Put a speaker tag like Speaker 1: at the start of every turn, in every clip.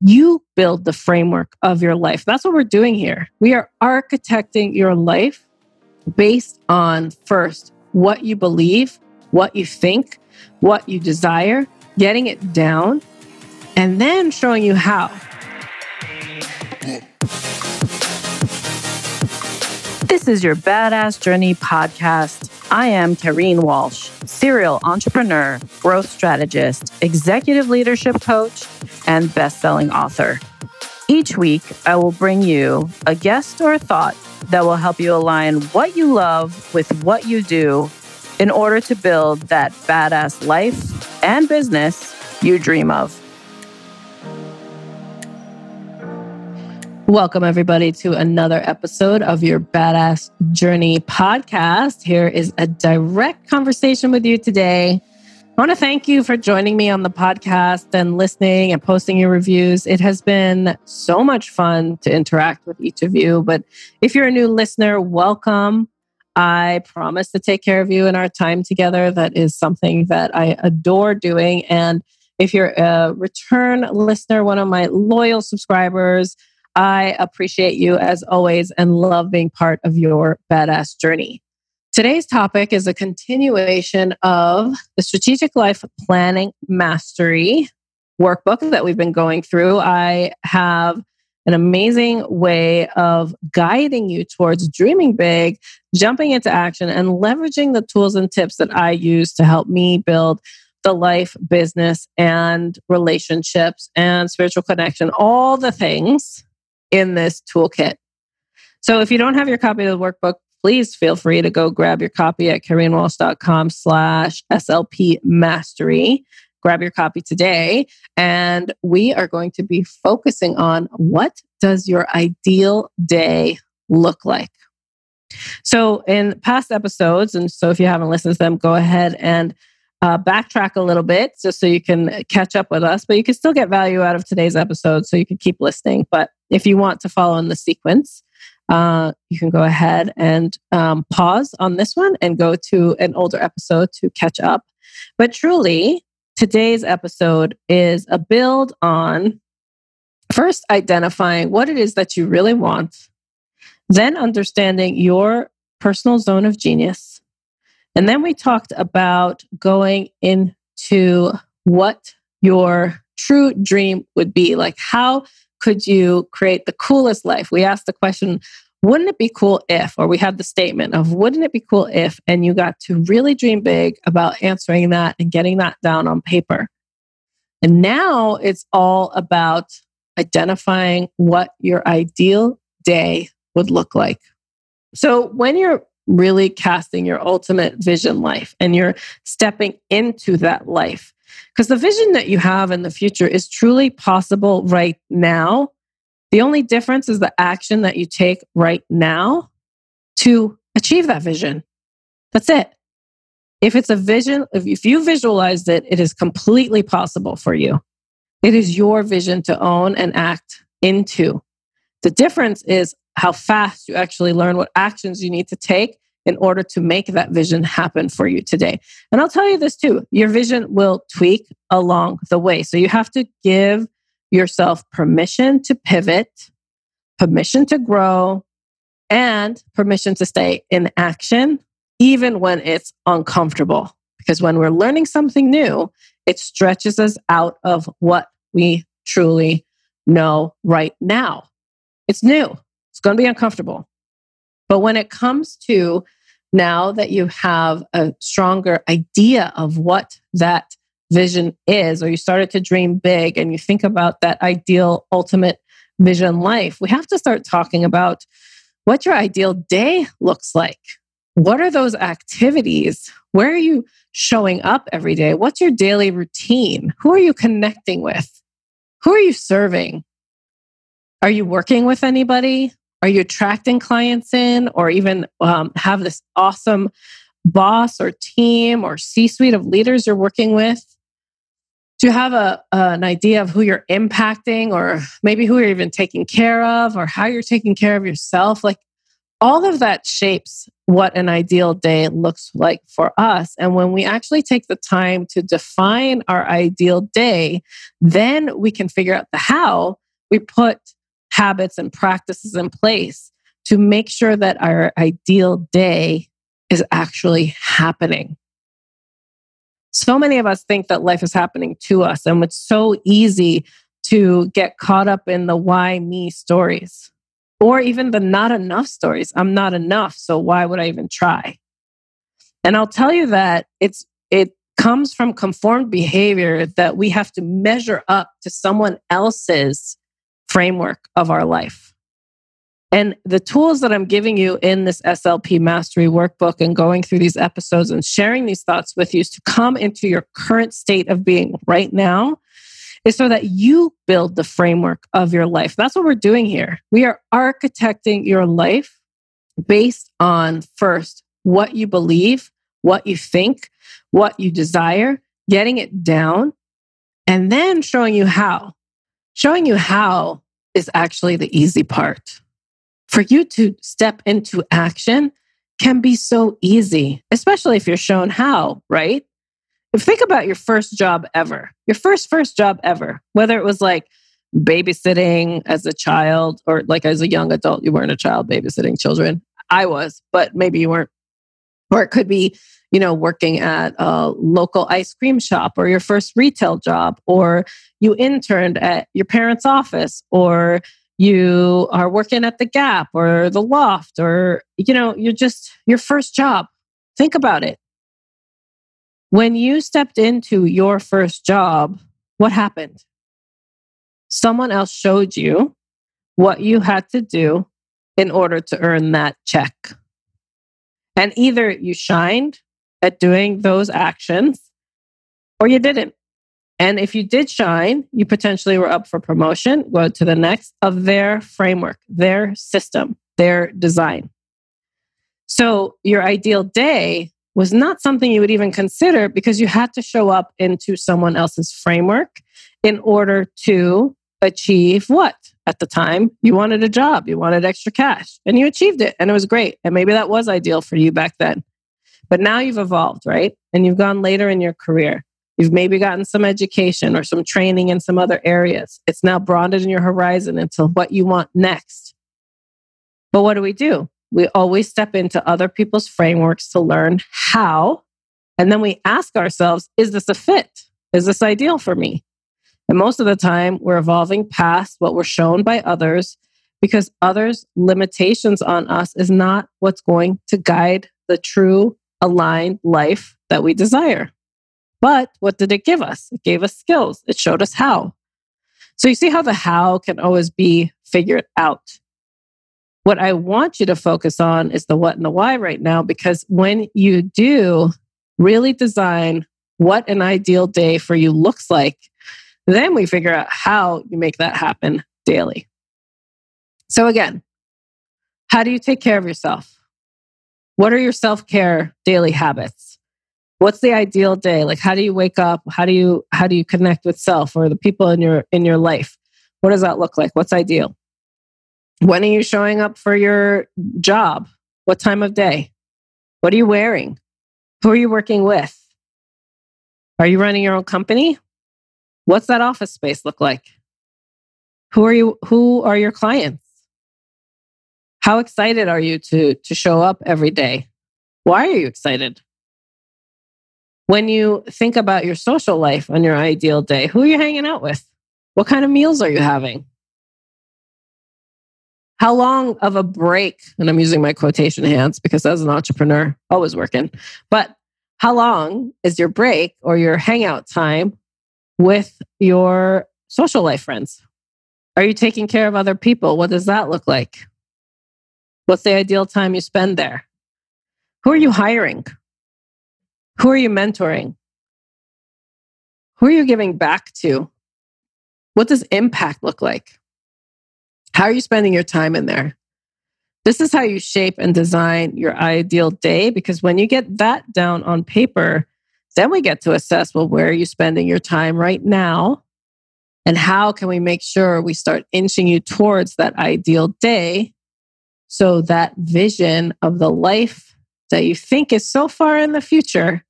Speaker 1: You build the framework of your life. That's what we're doing here. We are architecting your life based on first what you believe, what you think, what you desire, getting it down, and then showing you how. This is your Badass Journey podcast. I am Kareen Walsh, serial entrepreneur, growth strategist, executive leadership coach, and best-selling author. Each week, I will bring you a guest or a thought that will help you align what you love with what you do in order to build that badass life and business you dream of. Welcome, everybody, to another episode of your Badass Journey podcast. Here is a direct conversation with you today. I want to thank you for joining me on the podcast and listening and posting your reviews. It has been so much fun to interact with each of you. But if you're a new listener, welcome. I promise to take care of you in our time together. That is something that I adore doing. And if you're a return listener, one of my loyal subscribers, I appreciate you as always and love being part of your badass journey. Today's topic is a continuation of the Strategic Life Planning Mastery workbook that we've been going through. I have an amazing way of guiding you towards dreaming big, jumping into action, and leveraging the tools and tips that I use to help me build the life, business, and relationships and spiritual connection, all the things in this toolkit. So if you don't have your copy of the workbook, please feel free to go grab your copy at kareenwalsh.com slash SLP mastery. Grab your copy today. And we are going to be focusing on what does your ideal day look like? So in past episodes, and so if you haven't listened to them, go ahead and uh, backtrack a little bit just so you can catch up with us, but you can still get value out of today's episode so you can keep listening. But if you want to follow in the sequence, uh, you can go ahead and um, pause on this one and go to an older episode to catch up. But truly, today's episode is a build on first identifying what it is that you really want, then understanding your personal zone of genius. And then we talked about going into what your true dream would be like how could you create the coolest life? We asked the question, wouldn't it be cool if, or we had the statement of, wouldn't it be cool if, and you got to really dream big about answering that and getting that down on paper. And now it's all about identifying what your ideal day would look like. So when you're really casting your ultimate vision life and you're stepping into that life, because the vision that you have in the future is truly possible right now. The only difference is the action that you take right now to achieve that vision. That's it. If it's a vision, if you visualized it, it is completely possible for you. It is your vision to own and act into. The difference is how fast you actually learn what actions you need to take in order to make that vision happen for you today. And I'll tell you this too your vision will tweak along the way. So you have to give yourself permission to pivot, permission to grow, and permission to stay in action, even when it's uncomfortable. Because when we're learning something new, it stretches us out of what we truly know right now. It's new, it's going to be uncomfortable. But when it comes to now that you have a stronger idea of what that vision is, or you started to dream big and you think about that ideal ultimate vision life, we have to start talking about what your ideal day looks like. What are those activities? Where are you showing up every day? What's your daily routine? Who are you connecting with? Who are you serving? Are you working with anybody? Are you attracting clients in or even um, have this awesome boss or team or C suite of leaders you're working with? Do you have a, an idea of who you're impacting or maybe who you're even taking care of or how you're taking care of yourself? Like, all of that shapes what an ideal day looks like for us. And when we actually take the time to define our ideal day, then we can figure out the how we put habits and practices in place to make sure that our ideal day is actually happening. So many of us think that life is happening to us, and it's so easy to get caught up in the why me stories or even the not enough stories. I'm not enough, so why would I even try? And I'll tell you that it's it comes from conformed behavior that we have to measure up to someone else's framework of our life. And the tools that I'm giving you in this SLP Mastery workbook and going through these episodes and sharing these thoughts with you is to come into your current state of being right now is so that you build the framework of your life. That's what we're doing here. We are architecting your life based on first what you believe, what you think, what you desire, getting it down, and then showing you how. Showing you how is actually the easy part. For you to step into action can be so easy, especially if you're shown how, right? If think about your first job ever, your first first job ever, whether it was like babysitting as a child or like as a young adult, you weren't a child babysitting children. I was, but maybe you weren't. Or it could be, you know, working at a local ice cream shop or your first retail job, or you interned at your parents' office, or you are working at the Gap or the Loft, or, you know, you're just your first job. Think about it. When you stepped into your first job, what happened? Someone else showed you what you had to do in order to earn that check. And either you shined at doing those actions or you didn't. And if you did shine, you potentially were up for promotion, go to the next of their framework, their system, their design. So your ideal day was not something you would even consider because you had to show up into someone else's framework in order to achieve what at the time you wanted a job, you wanted extra cash, and you achieved it, and it was great. And maybe that was ideal for you back then. But now you've evolved, right? And you've gone later in your career. You've maybe gotten some education or some training in some other areas. It's now broadened your horizon into what you want next. But what do we do? We always step into other people's frameworks to learn how. And then we ask ourselves, is this a fit? Is this ideal for me? And most of the time, we're evolving past what we're shown by others because others' limitations on us is not what's going to guide the true aligned life that we desire. But what did it give us? It gave us skills, it showed us how. So you see how the how can always be figured out. What I want you to focus on is the what and the why right now, because when you do really design what an ideal day for you looks like, then we figure out how you make that happen daily. So, again, how do you take care of yourself? What are your self care daily habits? What's the ideal day? Like, how do you wake up? How do you how do you connect with self or the people in your in your life? What does that look like? What's ideal? When are you showing up for your job? What time of day? What are you wearing? Who are you working with? Are you running your own company? What's that office space look like? Who are you who are your clients? How excited are you to to show up every day? Why are you excited? When you think about your social life on your ideal day, who are you hanging out with? What kind of meals are you having? How long of a break, and I'm using my quotation hands because as an entrepreneur, always working, but how long is your break or your hangout time with your social life friends? Are you taking care of other people? What does that look like? What's the ideal time you spend there? Who are you hiring? Who are you mentoring? Who are you giving back to? What does impact look like? How are you spending your time in there? This is how you shape and design your ideal day because when you get that down on paper, then we get to assess well, where are you spending your time right now? And how can we make sure we start inching you towards that ideal day so that vision of the life that you think is so far in the future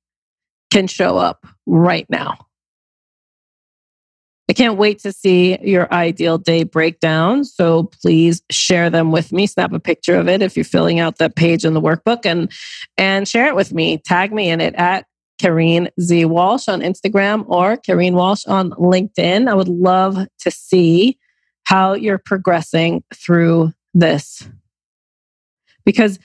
Speaker 1: can show up right now. I can't wait to see your ideal day breakdown. So please share them with me. Snap a picture of it if you're filling out that page in the workbook and and share it with me. Tag me in it at Kareen Z Walsh on Instagram or Kareen Walsh on LinkedIn. I would love to see how you're progressing through this. Because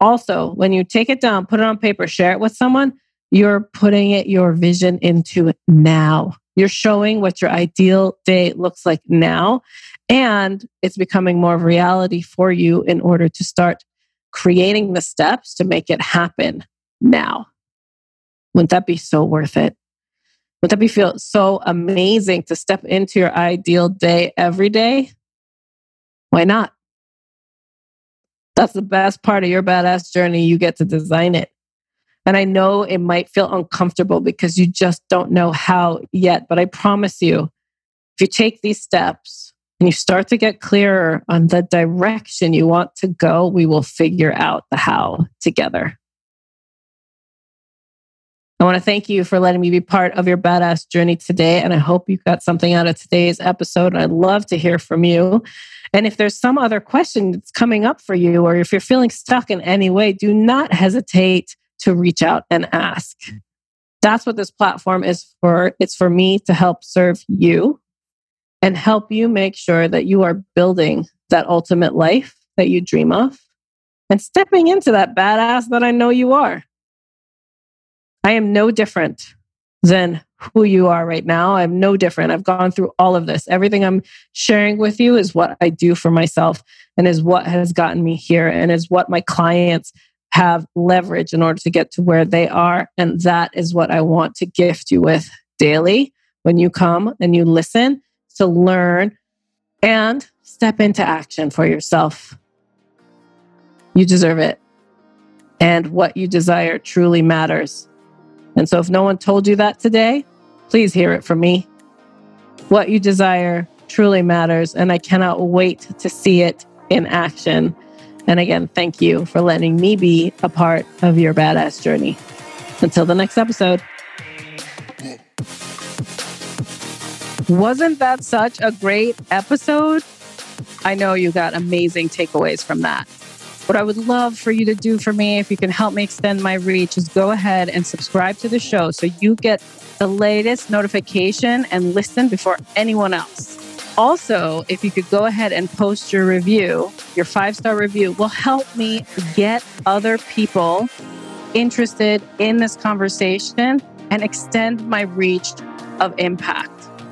Speaker 1: also, when you take it down, put it on paper, share it with someone, you're putting it, your vision into it now. You're showing what your ideal day looks like now. And it's becoming more of reality for you in order to start creating the steps to make it happen now. Wouldn't that be so worth it? Would that be feel so amazing to step into your ideal day every day? Why not? That's the best part of your badass journey. You get to design it. And I know it might feel uncomfortable because you just don't know how yet. But I promise you, if you take these steps and you start to get clearer on the direction you want to go, we will figure out the how together. I want to thank you for letting me be part of your badass journey today. And I hope you got something out of today's episode. I'd love to hear from you. And if there's some other question that's coming up for you, or if you're feeling stuck in any way, do not hesitate to reach out and ask. That's what this platform is for. It's for me to help serve you and help you make sure that you are building that ultimate life that you dream of and stepping into that badass that I know you are. I am no different than who you are right now. I'm no different. I've gone through all of this. Everything I'm sharing with you is what I do for myself and is what has gotten me here and is what my clients have leverage in order to get to where they are. And that is what I want to gift you with daily when you come and you listen to learn and step into action for yourself. You deserve it. And what you desire truly matters. And so, if no one told you that today, please hear it from me. What you desire truly matters. And I cannot wait to see it in action. And again, thank you for letting me be a part of your badass journey. Until the next episode. Wasn't that such a great episode? I know you got amazing takeaways from that. What I would love for you to do for me, if you can help me extend my reach, is go ahead and subscribe to the show so you get the latest notification and listen before anyone else. Also, if you could go ahead and post your review, your five star review will help me get other people interested in this conversation and extend my reach of impact.